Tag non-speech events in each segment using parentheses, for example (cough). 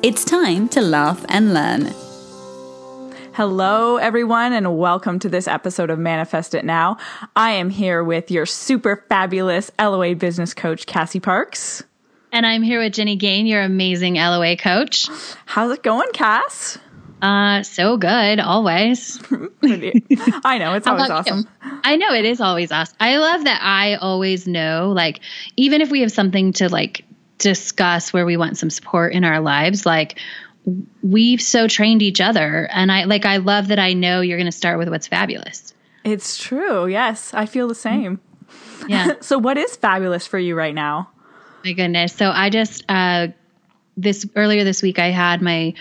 It's time to laugh and learn. Hello, everyone, and welcome to this episode of Manifest It Now. I am here with your super fabulous LOA business coach, Cassie Parks. And I'm here with Jenny Gain, your amazing LOA coach. How's it going, Cass? Uh, so good, always. (laughs) (laughs) I know, it's always awesome. You? I know it is always awesome. I love that I always know, like, even if we have something to like discuss where we want some support in our lives, like we've so trained each other. And I like I love that I know you're gonna start with what's fabulous. It's true, yes. I feel the same. Yeah. (laughs) so what is fabulous for you right now? My goodness. So I just uh this earlier this week I had my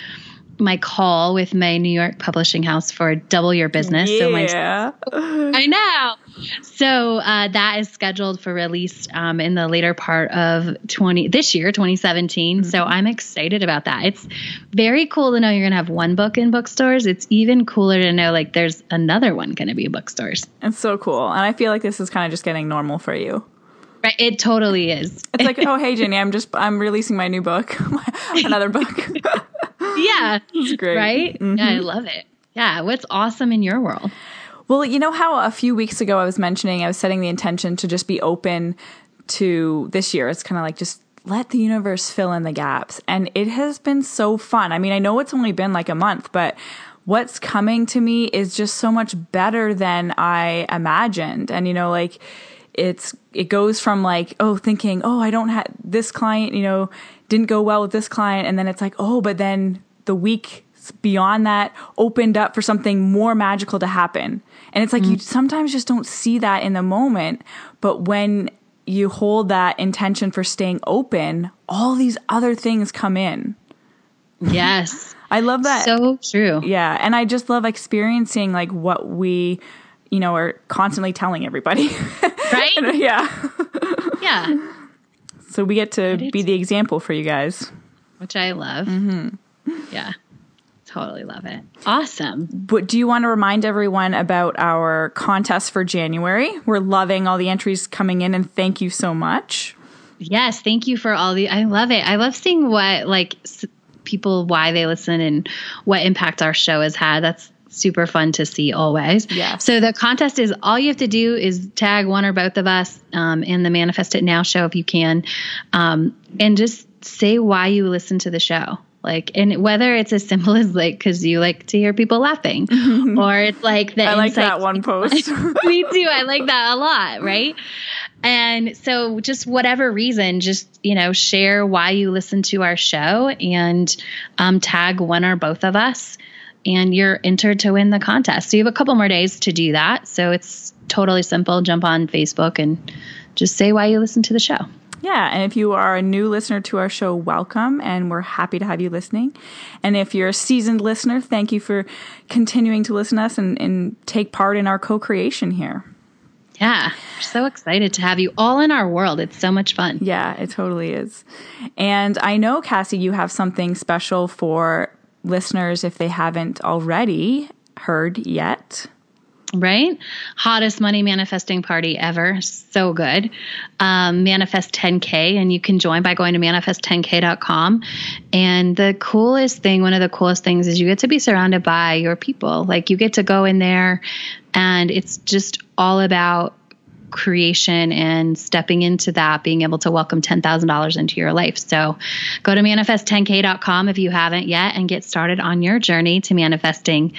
my call with my New York publishing house for double your business. Yeah. So my, I know. So uh, that is scheduled for release um, in the later part of 20 this year, 2017. Mm-hmm. So I'm excited about that. It's very cool to know you're going to have one book in bookstores. It's even cooler to know like there's another one going to be in bookstores. It's so cool. And I feel like this is kind of just getting normal for you. Right, it totally is. It's like, (laughs) oh hey Jenny, I'm just I'm releasing my new book, (laughs) another book. (laughs) yeah, (laughs) it's great. Right? Mm-hmm. Yeah, I love it. Yeah, what's awesome in your world? Well, you know how a few weeks ago I was mentioning I was setting the intention to just be open to this year. It's kind of like just let the universe fill in the gaps, and it has been so fun. I mean, I know it's only been like a month, but what's coming to me is just so much better than I imagined. And you know, like it's it goes from like oh thinking oh I don't have this client you know didn't go well with this client and then it's like oh but then the week beyond that opened up for something more magical to happen. And it's like mm. you sometimes just don't see that in the moment but when you hold that intention for staying open all these other things come in. Yes. (laughs) I love that. So true. Yeah and i just love experiencing like what we you know are constantly telling everybody (laughs) right? yeah. yeah. (laughs) So we get to be the example for you guys, which I love. Mm-hmm. Yeah. Totally love it. Awesome. But do you want to remind everyone about our contest for January? We're loving all the entries coming in and thank you so much. Yes, thank you for all the I love it. I love seeing what like people why they listen and what impact our show has had. That's super fun to see always. Yeah. So the contest is all you have to do is tag one or both of us um, in the Manifest It Now show if you can, um, and just say why you listen to the show. Like, and whether it's as simple as like, because you like to hear people laughing, (laughs) or it's like the I like that one post. (laughs) Me too. I like that a lot. Right. And so, just whatever reason, just you know, share why you listen to our show and um, tag one or both of us and you're entered to win the contest. So you have a couple more days to do that. So it's totally simple. Jump on Facebook and just say why you listen to the show. Yeah, and if you are a new listener to our show, welcome, and we're happy to have you listening. And if you're a seasoned listener, thank you for continuing to listen to us and, and take part in our co creation here. Yeah, we're so excited to have you all in our world. It's so much fun. Yeah, it totally is. And I know, Cassie, you have something special for listeners if they haven't already heard yet. Right? Hottest money manifesting party ever. So good. Um, Manifest 10K, and you can join by going to manifest10k.com. And the coolest thing, one of the coolest things, is you get to be surrounded by your people. Like you get to go in there, and it's just all about creation and stepping into that, being able to welcome $10,000 into your life. So go to manifest10k.com if you haven't yet and get started on your journey to manifesting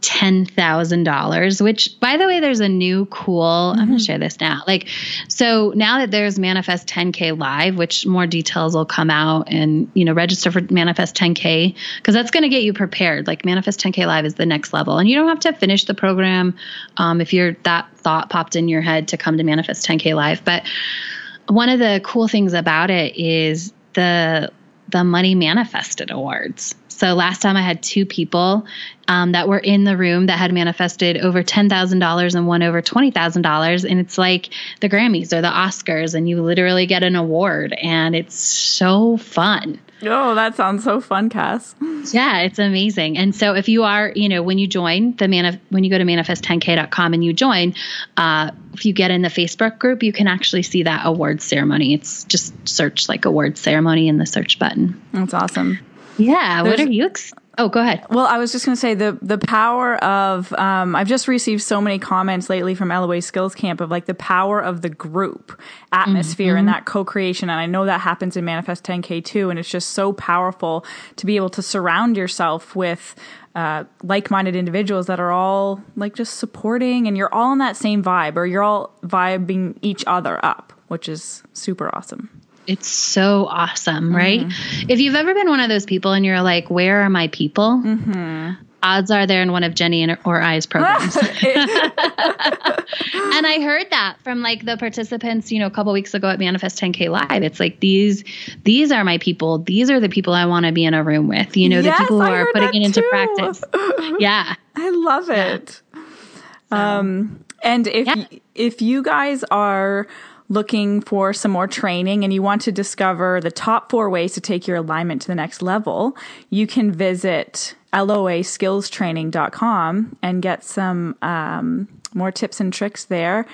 $10,000, which by the way, there's a new cool, mm-hmm. I'm going to share this now. Like, so now that there's Manifest 10K live, which more details will come out and, you know, register for Manifest 10K because that's going to get you prepared. Like, Manifest 10K live is the next level. And you don't have to finish the program um, if you're that thought popped in your head to come to Manifest 10K live. But one of the cool things about it is the the Money Manifested Awards. So last time I had two people um, that were in the room that had manifested over $10,000 and one over $20,000. And it's like the Grammys or the Oscars, and you literally get an award, and it's so fun. Oh, that sounds so fun, Cass. Yeah, it's amazing. And so if you are, you know, when you join the manif- when you go to manifest10k.com and you join, uh, if you get in the Facebook group, you can actually see that award ceremony. It's just search like award ceremony in the search button. That's awesome. Yeah. There's, what are you? Ex- Oh, go ahead. Well, I was just going to say the the power of um, I've just received so many comments lately from LOA Skills Camp of like the power of the group atmosphere mm-hmm. and that co-creation, and I know that happens in Manifest 10K too, and it's just so powerful to be able to surround yourself with uh, like-minded individuals that are all like just supporting, and you're all in that same vibe, or you're all vibing each other up, which is super awesome. It's so awesome, right? Mm-hmm. If you've ever been one of those people and you're like, where are my people? Mm-hmm. Odds are they're in one of Jenny and, or I's programs. (laughs) (laughs) and I heard that from like the participants, you know, a couple weeks ago at Manifest 10K Live. It's like these these are my people. These are the people I want to be in a room with. You know, yes, the people who are putting it into too. practice. (laughs) yeah. I love it. Yeah. Um and if yeah. if you guys are looking for some more training and you want to discover the top four ways to take your alignment to the next level, you can visit loaskillstraining.com and get some um, more tips and tricks there.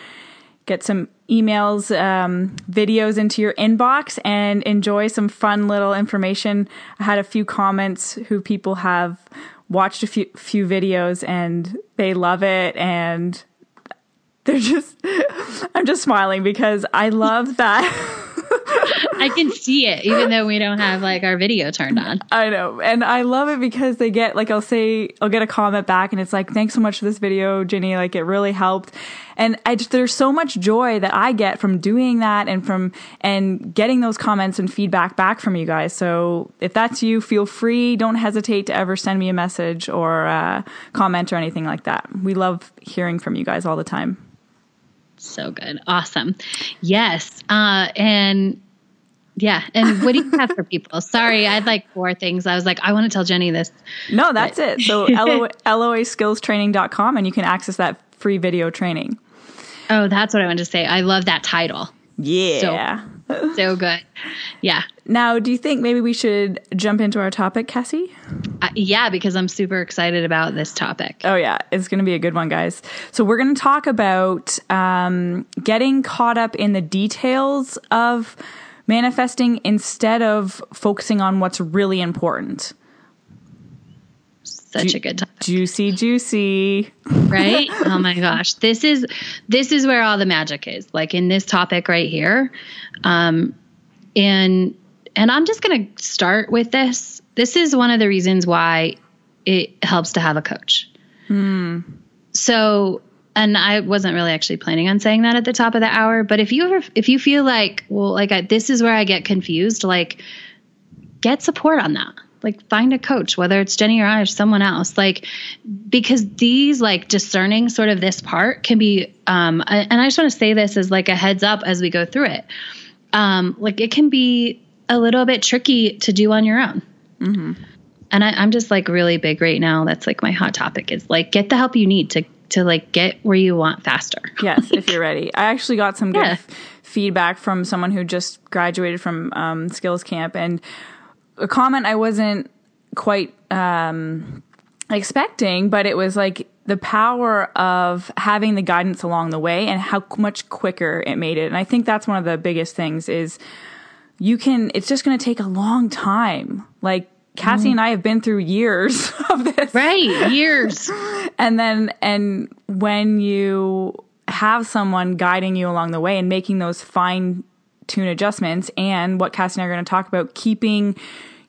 Get some emails, um, videos into your inbox and enjoy some fun little information. I had a few comments who people have watched a few, few videos and they love it and they're just I'm just smiling because I love that. (laughs) I can see it even though we don't have like our video turned on. I know. And I love it because they get like I'll say I'll get a comment back and it's like thanks so much for this video, Ginny, like it really helped. And I just there's so much joy that I get from doing that and from and getting those comments and feedback back from you guys. So if that's you, feel free, don't hesitate to ever send me a message or uh, comment or anything like that. We love hearing from you guys all the time. So good. Awesome. Yes. Uh, and yeah. And what do you have for people? (laughs) Sorry, I had like four things. I was like, I want to tell Jenny this. No, that's but. it. So (laughs) LO, loaskillstraining.com and you can access that free video training. Oh, that's what I wanted to say. I love that title. Yeah. So, so (laughs) good. Yeah. Now, do you think maybe we should jump into our topic, Cassie? Uh, yeah, because I'm super excited about this topic. Oh, yeah. It's going to be a good one, guys. So, we're going to talk about um, getting caught up in the details of manifesting instead of focusing on what's really important. Such Ju- a good topic. Juicy, juicy. Right? (laughs) oh my gosh. This is this is where all the magic is. Like in this topic right here. Um and and I'm just going to start with this. This is one of the reasons why it helps to have a coach. Hmm. So, and I wasn't really actually planning on saying that at the top of the hour, but if you ever, if you feel like, well, like I, this is where I get confused, like get support on that. Like find a coach, whether it's Jenny or I or someone else. Like because these like discerning sort of this part can be, um, and I just want to say this as like a heads up as we go through it. Um, like it can be a little bit tricky to do on your own. Mm-hmm. And I, I'm just like really big right now. That's like my hot topic is like get the help you need to to like get where you want faster. yes, if you're ready. I actually got some (laughs) good yeah. f- feedback from someone who just graduated from um, Skills Camp, and a comment I wasn't quite um, expecting, but it was like the power of having the guidance along the way and how much quicker it made it. And I think that's one of the biggest things is you can, it's just going to take a long time. Like Cassie mm. and I have been through years (laughs) of this. Right. Years. (laughs) and then, and when you have someone guiding you along the way and making those fine tune adjustments and what Cassie and I are going to talk about, keeping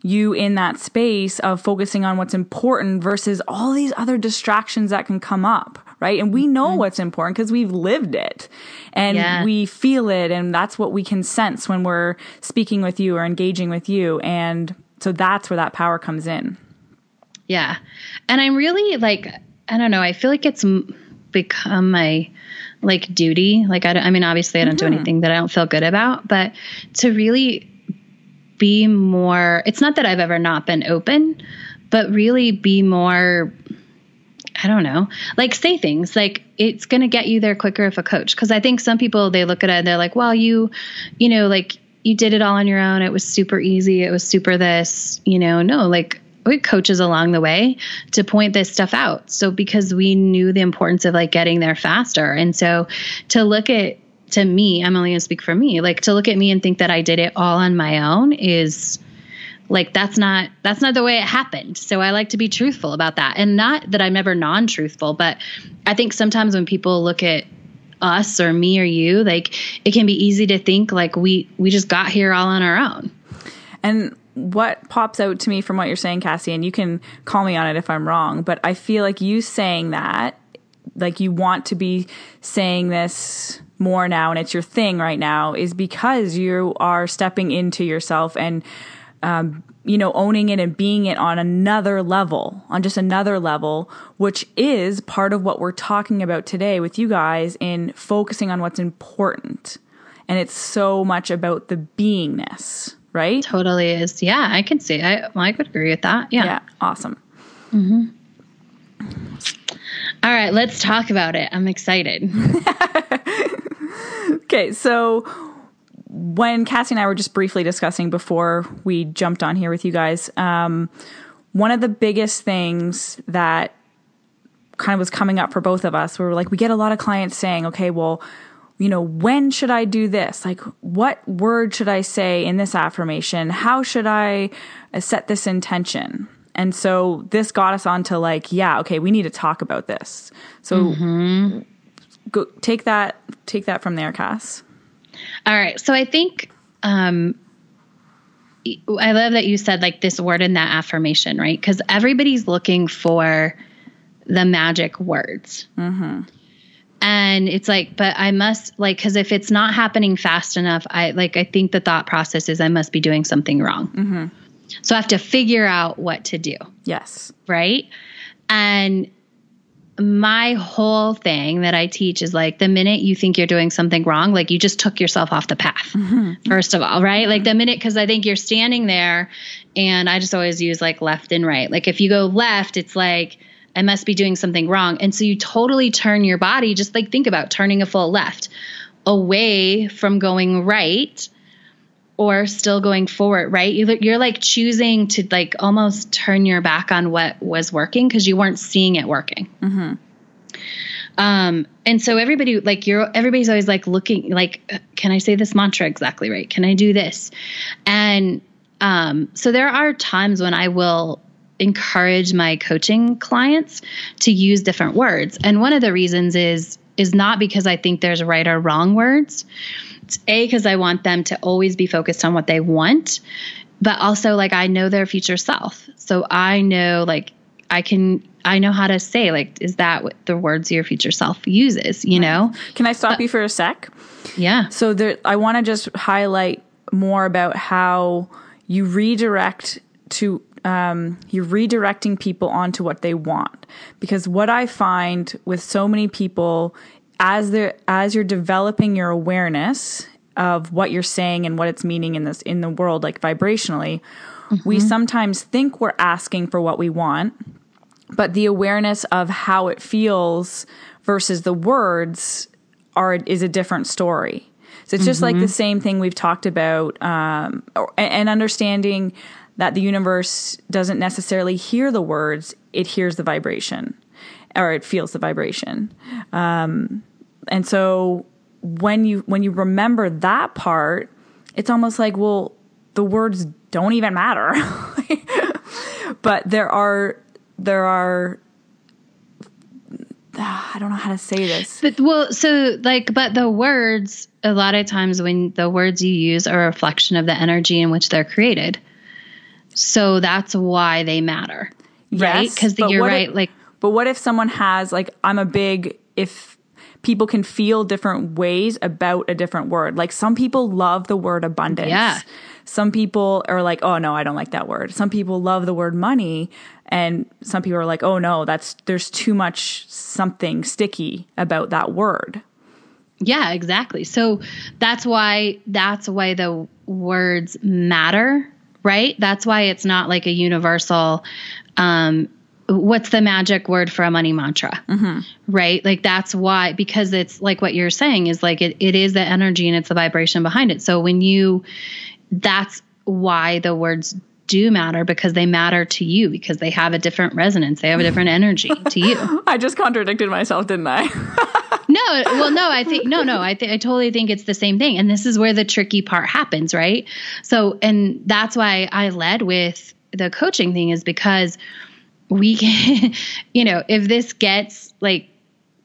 you in that space of focusing on what's important versus all these other distractions that can come up right? And we know mm-hmm. what's important because we've lived it and yeah. we feel it. And that's what we can sense when we're speaking with you or engaging with you. And so that's where that power comes in. Yeah. And I'm really like, I don't know, I feel like it's become my like duty. Like, I, I mean, obviously, I don't mm-hmm. do anything that I don't feel good about, but to really be more it's not that I've ever not been open, but really be more I don't know, like say things like it's going to get you there quicker if a coach. Cause I think some people, they look at it and they're like, well, you, you know, like you did it all on your own. It was super easy. It was super this, you know, no, like we coaches along the way to point this stuff out. So because we knew the importance of like getting there faster. And so to look at, to me, I'm only to speak for me, like to look at me and think that I did it all on my own is, like that's not that's not the way it happened so i like to be truthful about that and not that i'm ever non-truthful but i think sometimes when people look at us or me or you like it can be easy to think like we we just got here all on our own and what pops out to me from what you're saying cassie and you can call me on it if i'm wrong but i feel like you saying that like you want to be saying this more now and it's your thing right now is because you are stepping into yourself and um, you know, owning it and being it on another level, on just another level, which is part of what we're talking about today with you guys in focusing on what's important. And it's so much about the beingness, right? Totally is. Yeah, I can see. I I could agree with that. Yeah. Yeah. Awesome. Mm-hmm. All right, let's talk about it. I'm excited. (laughs) okay, so when Cassie and I were just briefly discussing before we jumped on here with you guys, um, one of the biggest things that kind of was coming up for both of us, we were like, we get a lot of clients saying, okay, well, you know, when should I do this? Like, what word should I say in this affirmation? How should I uh, set this intention? And so this got us onto like, yeah, okay, we need to talk about this. So mm-hmm. go take that, take that from there, Cass. All right. So I think um, I love that you said like this word in that affirmation, right? Because everybody's looking for the magic words. Mm-hmm. And it's like, but I must like, because if it's not happening fast enough, I like, I think the thought process is I must be doing something wrong. Mm-hmm. So I have to figure out what to do. Yes. Right. And my whole thing that I teach is like the minute you think you're doing something wrong, like you just took yourself off the path, mm-hmm. first of all, right? Like the minute, because I think you're standing there, and I just always use like left and right. Like if you go left, it's like, I must be doing something wrong. And so you totally turn your body, just like think about turning a full left away from going right or still going forward, right? You're like choosing to like almost turn your back on what was working because you weren't seeing it working. Mm-hmm. Um, and so everybody like you're everybody's always like looking like, can I say this mantra exactly right? Can I do this? And um, so there are times when I will encourage my coaching clients to use different words, and one of the reasons is is not because I think there's right or wrong words it's A, because I want them to always be focused on what they want, but also like I know their future self. So I know like I can I know how to say like is that what the words your future self uses, you know? Can I stop but, you for a sec? Yeah. So there I want to just highlight more about how you redirect to um, you're redirecting people onto what they want because what I find with so many people as they as you're developing your awareness of what you're saying and what it's meaning in this in the world like vibrationally mm-hmm. we sometimes think we're asking for what we want but the awareness of how it feels versus the words are is a different story so it's just mm-hmm. like the same thing we've talked about um, and understanding that the universe doesn't necessarily hear the words it hears the vibration or it feels the vibration. Um, and so when you when you remember that part, it's almost like well, the words don't even matter. (laughs) but there are there are (sighs) I don't know how to say this. But well, so like, but the words, a lot of times when the words you use are a reflection of the energy in which they're created. So that's why they matter. Right? Because you're right. If, like, but what if someone has like I'm a big if people can feel different ways about a different word. Like some people love the word abundance. Yeah. Some people are like, "Oh no, I don't like that word." Some people love the word money and some people are like, "Oh no, that's there's too much something sticky about that word." Yeah, exactly. So that's why that's why the words matter, right? That's why it's not like a universal um what's the magic word for a money mantra? Right? Like that's why because it's like what you're saying is like it, it is the energy and it's the vibration behind it. So when you that's why the words do matter because they matter to you because they have a different resonance. They have a different (laughs) energy to you. I just contradicted myself, didn't I? (laughs) no well no i think no no i think i totally think it's the same thing and this is where the tricky part happens right so and that's why i led with the coaching thing is because we can (laughs) you know if this gets like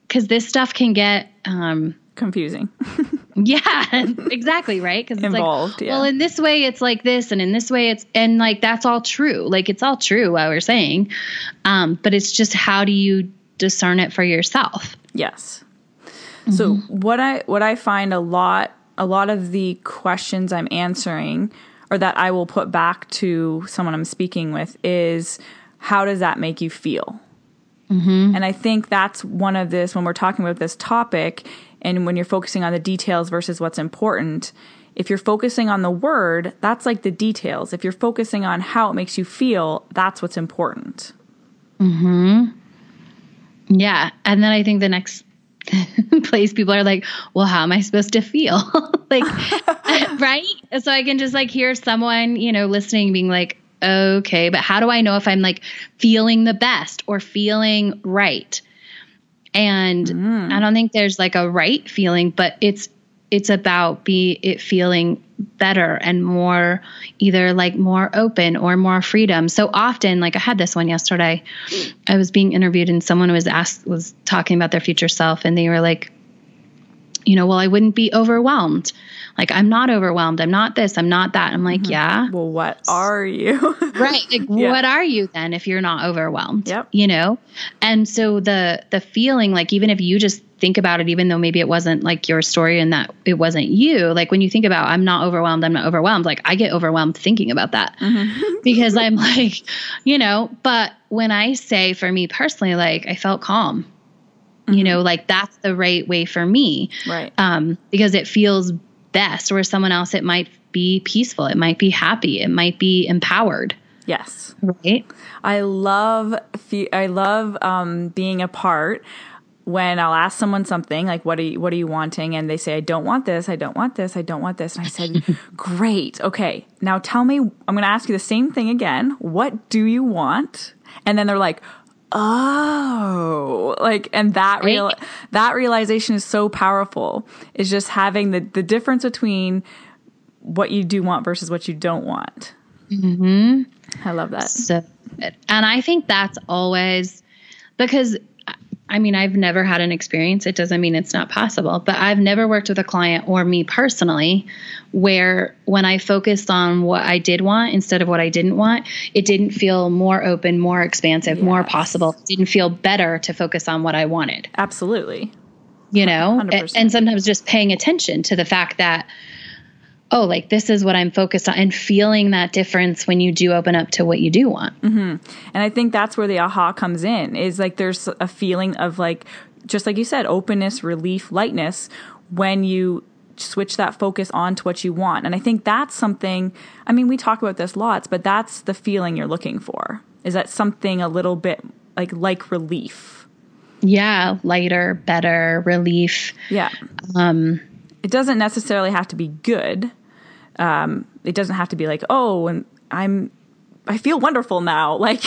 because this stuff can get um Confusing. (laughs) yeah exactly right because it's Involved, like yeah. well in this way it's like this and in this way it's and like that's all true like it's all true what we're saying um but it's just how do you discern it for yourself Yes. So what I what I find a lot a lot of the questions I'm answering or that I will put back to someone I'm speaking with is how does that make you feel? And I think that's one of this when we're talking about this topic and when you're focusing on the details versus what's important. If you're focusing on the word, that's like the details. If you're focusing on how it makes you feel, that's what's important. Mhm. Yeah. And then I think the next (laughs) place people are like, well, how am I supposed to feel? (laughs) like, (laughs) right? So I can just like hear someone, you know, listening being like, okay, but how do I know if I'm like feeling the best or feeling right? And mm. I don't think there's like a right feeling, but it's it's about be it feeling better and more either like more open or more freedom. So often, like I had this one yesterday. I was being interviewed and someone was asked was talking about their future self and they were like, you know, well, I wouldn't be overwhelmed. Like I'm not overwhelmed. I'm not this, I'm not that. I'm like, mm-hmm. yeah. Well, what are you? (laughs) Right. Like what are you then if you're not overwhelmed? Yep. You know? And so the the feeling like even if you just think about it even though maybe it wasn't like your story and that it wasn't you, like when you think about I'm not overwhelmed, I'm not overwhelmed, like I get overwhelmed thinking about that. (laughs) because I'm like, you know, but when I say for me personally like I felt calm. You know, like that's the right way for me right. um, because it feels best. Where someone else, it might be peaceful, it might be happy, it might be empowered, yes. right? I love I love um, being a part when I'll ask someone something like what are you what are you wanting? And they say I don't want this I don't want this I don't want this. And I said (laughs) great okay. Now tell me I'm going to ask you the same thing again. What do you want? And then they're like oh like and that real Right. that realization is so powerful. Is just having the the difference between what you do want versus what you don't want. Mm-hmm. I love that. So, and I think that's always because I mean, I've never had an experience. It doesn't mean it's not possible, but I've never worked with a client or me personally where when I focused on what I did want instead of what I didn't want, it didn't feel more open, more expansive, more possible. It didn't feel better to focus on what I wanted. absolutely you know 100%. And sometimes just paying attention to the fact that oh like this is what i'm focused on and feeling that difference when you do open up to what you do want And I think that's where the aha comes in is like there's a feeling of like, just like you said, openness, relief, lightness when you switch that focus on to what you want. And I think that's something, I mean, we talk about this lots, but that's the feeling you're looking for. Is that something a little bit like like relief? yeah lighter better relief Yeah. um It doesn't necessarily have to be good. Um, it doesn't have to be like, oh, and I'm I feel wonderful now. (laughs) Like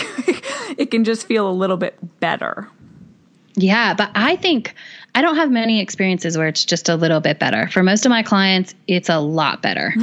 it can just feel a little bit better. yeah but i think i don't have many experiences where it's just a little bit better for most of my clients it's a lot better (laughs)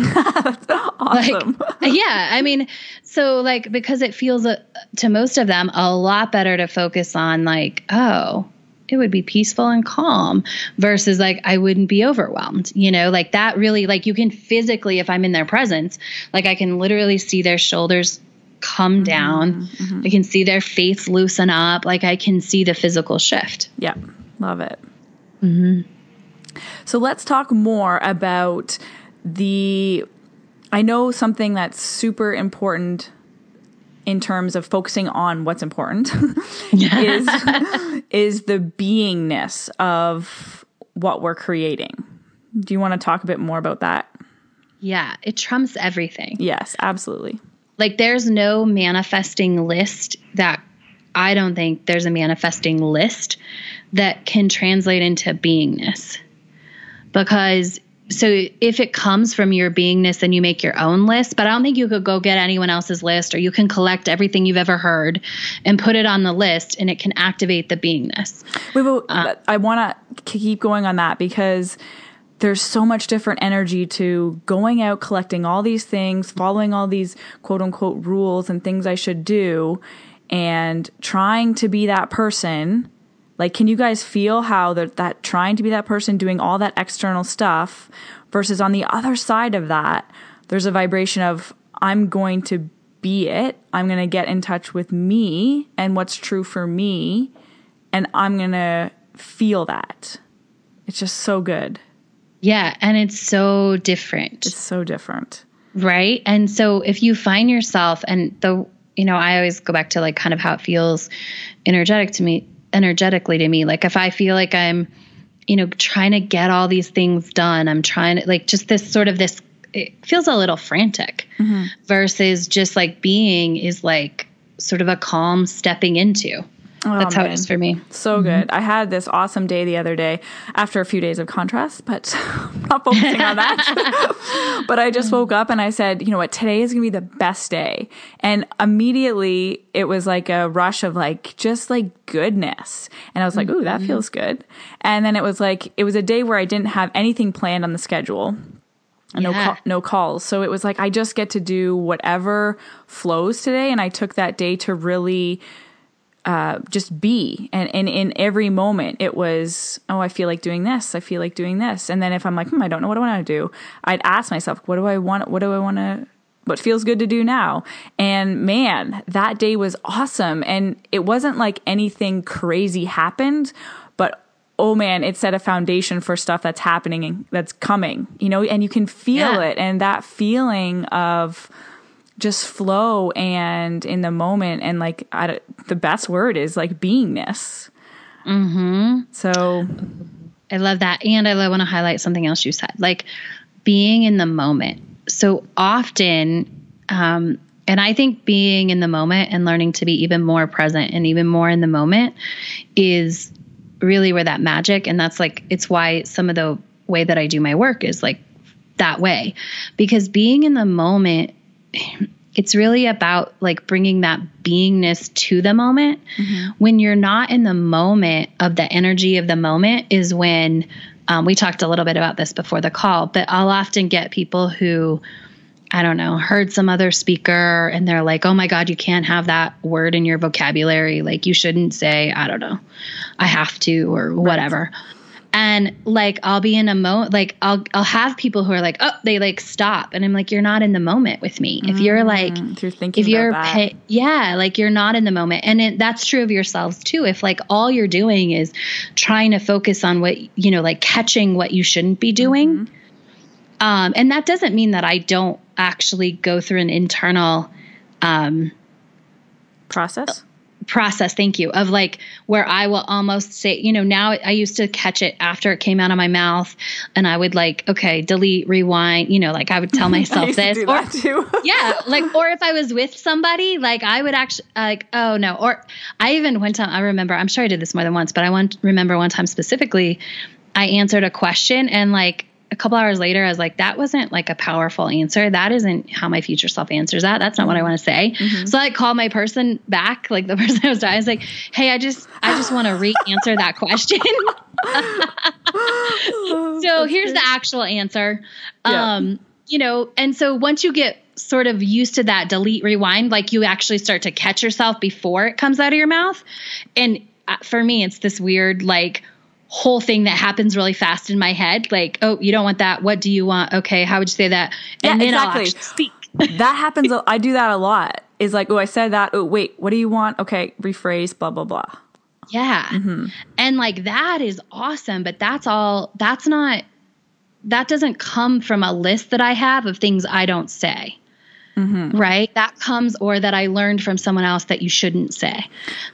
Awesome. like (laughs) yeah i mean so like because it feels uh, to most of them a lot better to focus on like oh it would be peaceful and calm versus like i wouldn't be overwhelmed you know? Like that really like you can physically if i'm in their presence like i can literally see their shoulders come mm-hmm. down. Mm-hmm. I can see their face loosen up. Like i can see the physical shift. Yeah, love it. Mm-hmm. So let's talk more about the. I know something that's super important in terms of focusing on what's important (laughs) is is the beingness of what we're creating. Do you want to talk a bit more about that? Yeah, it trumps everything. Yes, absolutely. Like there's no manifesting list that I don't think there's a manifesting list that can translate into beingness. Because so if it comes from your beingness then you make your own list but i don't think you could go get anyone else's list or you can collect everything you've ever heard and put it on the list and it can activate the beingness Wait, but uh, I want to keep going on that because there's so much different energy to going out, collecting all these things, following all these quote unquote rules and things I should do, and trying to be that person. Like, can you guys feel how that, that trying to be that person, doing all that external stuff, versus on the other side of that, there's a vibration of, I'm going to be it. I'm going to get in touch with me and what's true for me, and I'm going to feel that. It's just so good. yeah and it's so different It's so different. right and so if you find yourself and the you know i always go back to like kind of how it feels energetic to me energetically to me. Like if i feel like i'm you know trying to get all these things done i'm trying to like just this sort of this it feels a little frantic mm-hmm. versus just like being is like sort of a calm stepping into Oh, that's how it man. is for me So mm-hmm. good. I had this awesome day the other day after a few days of contrast, but (laughs) I'm not focusing on that. (laughs) but I just mm. woke up and I said, you know what, today is going to be the best day. And immediately it was like a rush of like, just like goodness. And I was like, ooh, that mm-hmm. feels good. And then it was like, it was a day where I didn't have anything planned on the schedule. And no call, no calls. So it was like I just get to do whatever flows today and I took that day to really uh, just be. And, and in every moment it was oh i feel like doing this. I feel like doing this. And then if i'm like hmm i don't know what i want to do i'd ask myself what do i want what do i want to what feels good to do now? And man that day was awesome. And it wasn't like anything crazy happened but oh man it set a foundation for stuff that's happening and that's coming you know? And you can feel Yeah. it. And that feeling of just flow and in the moment and like I, the best word is like beingness mm-hmm so I love that. And I want to highlight something else you said, like being in the moment. So often, um, and I think being in the moment and learning to be even more present and even more in the moment is really where that magic, and that's like, it's why some of the way that I do my work is like that way. Because being in the moment, it's really about like bringing that beingness to the moment. When you're not in the moment of the energy of the moment, is when um, we talked a little bit about this before the call, but I'll often get people who, I don't know, heard some other speaker and they're like, oh my God, you can't have that word in your vocabulary. Like, you shouldn't say, I don't know, I have to or whatever. And like I'll be in a mo like I'll I'll have people who are like, oh, they like stop. And I'm like, you're not in the moment with me. If you're like if you're thinking if you're yeah like you're not in the moment. And it, that's true of yourselves too. If like all you're doing is trying to focus on what you know like catching what you shouldn't be doing um, and that doesn't mean that i don't actually go through an internal um, process process thank you of like where i will almost say you know now i used to catch it after it came out of my mouth and i would like okay delete rewind you know like i would tell (laughs) myself this or that too. (laughs) Yeah like or if i was with somebody like i would actually like oh no or i even one time i remember i'm sure i did this more than once but i want remember one time specifically i answered a question and like a couple hours later i was like that wasn't like a powerful answer. That isn't how my future self answers that. That's not what i want to say. So i called my person back like the (laughs) person i was talking i was like hey i just i just want to (laughs) re-answer that question. (laughs) So here's the actual answer. Yeah. um you know and so once you get sort of used to that delete rewind like you actually start to catch yourself before it comes out of your mouth. And uh, for me it's this weird like whole thing that happens really fast in my head like oh you don't want that. What do you want? Okay how would you say that? And Yeah, exactly. speak. That happens I do that a lot. Is like oh i said that. Oh wait what do you want? Okay rephrase blah blah blah. Yeah. Mm-hmm. And like that is awesome, but that's all that's not that doesn't come from a list that I have of things I don't say. Mm-hmm. Right? That comes, or that I learned from someone else that you shouldn't say.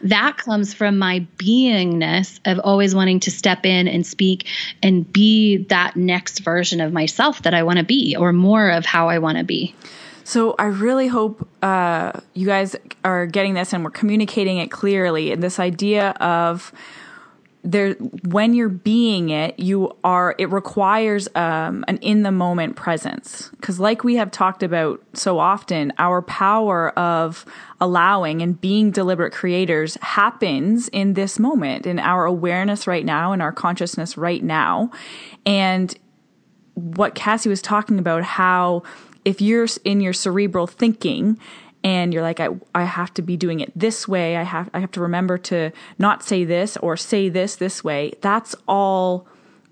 That comes from my beingness of always wanting to step in and speak and be that next version of myself that I want to be, or more of how I want to be. So I really hope uh, you guys are getting this and we're communicating it clearly. And this idea of there when you're being it you are it requires um, an in the moment presence. Because like we have talked about so often our power of allowing and being deliberate creators happens in this moment in our awareness right now in our consciousness right now. And what cassie was talking about how if you're in your cerebral thinking and you're like I, I have to be doing it this way. I have i have to remember to not say this or say this this way. That's all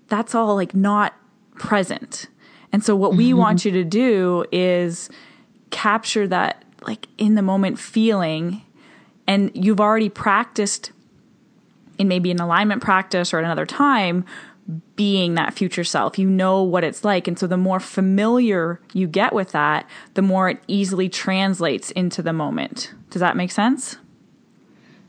that's all like not present. And so what mm-hmm. we want you to do is capture that like in the moment feeling. And you've already practiced in maybe an alignment practice or at another time being that future self. You know what it's like. And so the more familiar you get with that, the more it easily translates into the moment. Does that make sense?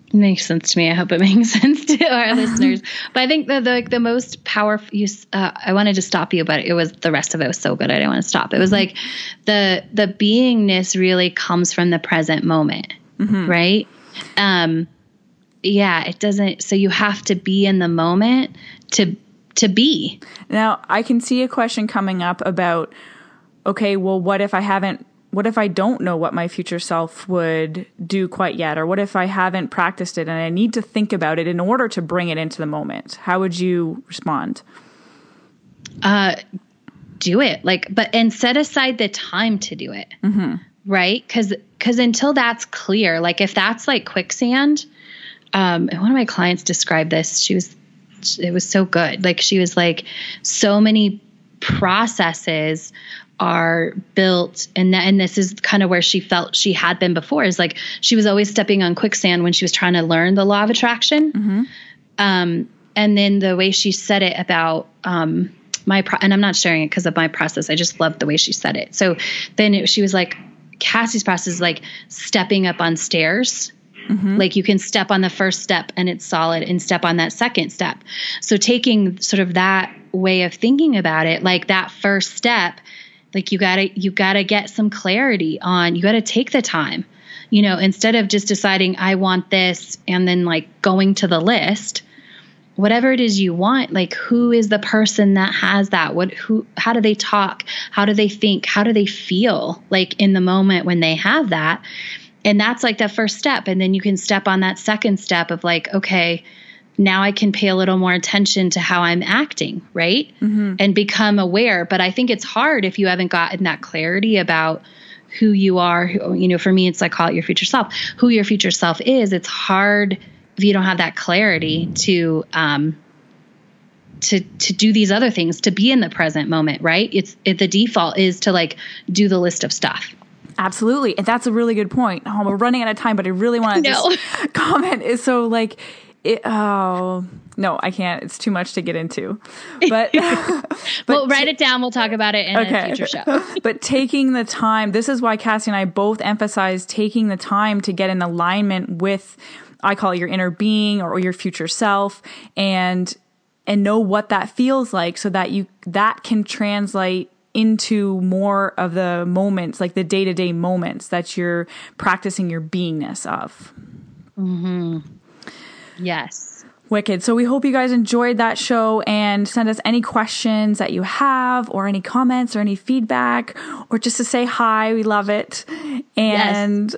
It makes sense to me. I hope it (laughs) makes sense to our (laughs) listeners. But I think the, the like the most powerful use. Uh, I wanted to stop you, but it was the rest of it was so good. I didn't want to stop. It was like the the beingness really comes from the present moment, mm-hmm. right? Um, yeah, it doesn't. So you have to be in the moment to to be. Now, I can see a question coming up about okay, well, what if I haven't what if I don't know what my future self would do quite yet? Or what if I haven't practiced it and I need to think about it in order to bring it into the moment? How would you respond? Uh, do it like, but and set aside the time to do it. Mm-hmm. Right. Cause, cause until that's clear, like if that's like quicksand, um, one of my clients described this. She was it was so good. Like she was like, so many processes are built and that, and this is kind of where she felt she had been before is like she was always stepping on quicksand when she was trying to learn the law of attraction mm-hmm. um, and then the way she said it about um, my pro- and i'm not sharing it because of my process i just loved the way she said it so then it, she was like cassie's process is like stepping up on stairs Mm-hmm. Like you can step on the first step and it's solid and step on that second step. So taking sort of that way of thinking about it, like that first step, like you got to you got to get some clarity on you got to take the time. You know, instead of just deciding I want this and then like going to the list, whatever it is you want like who is the person that has that what who how do they talk how do they think how do they feel like in the moment when they have that and that's like the first step. And then you can step on that second step of like okay now i can pay a little more attention to how i'm acting right? Mm-hmm. and become aware. But i think it's hard if you haven't gotten that clarity about who you are. You know for me it's like call it your future self. Who your future self is it's hard if you don't have that clarity to um to to do these other things to be in the present moment right? It's it, the default is to like do the list of stuff Absolutely. And that's a really good point. Oh, we're running out of time, but I really want to no. comment is so like it, oh no, I can't. It's too much to get into. But, (laughs) (laughs) but we'll write it down. We'll talk about it in okay. a future show. (laughs) but taking the time, this is why Cassie and I both emphasize taking the time to get in alignment with, I call it your inner being or your future self, and and know what that feels like, so that you that can translate into more of the moments, like the day to day moments that you're practicing your beingness of. Mm-hmm. Yes. Wicked. So we hope you guys enjoyed that show and send us any questions that you have or any comments or any feedback or just to say hi. We love it. And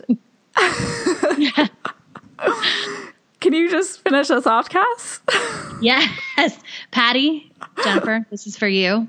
yes. (laughs) can you just finish us off, Cass? yes. Patty, Jennifer, this is for you.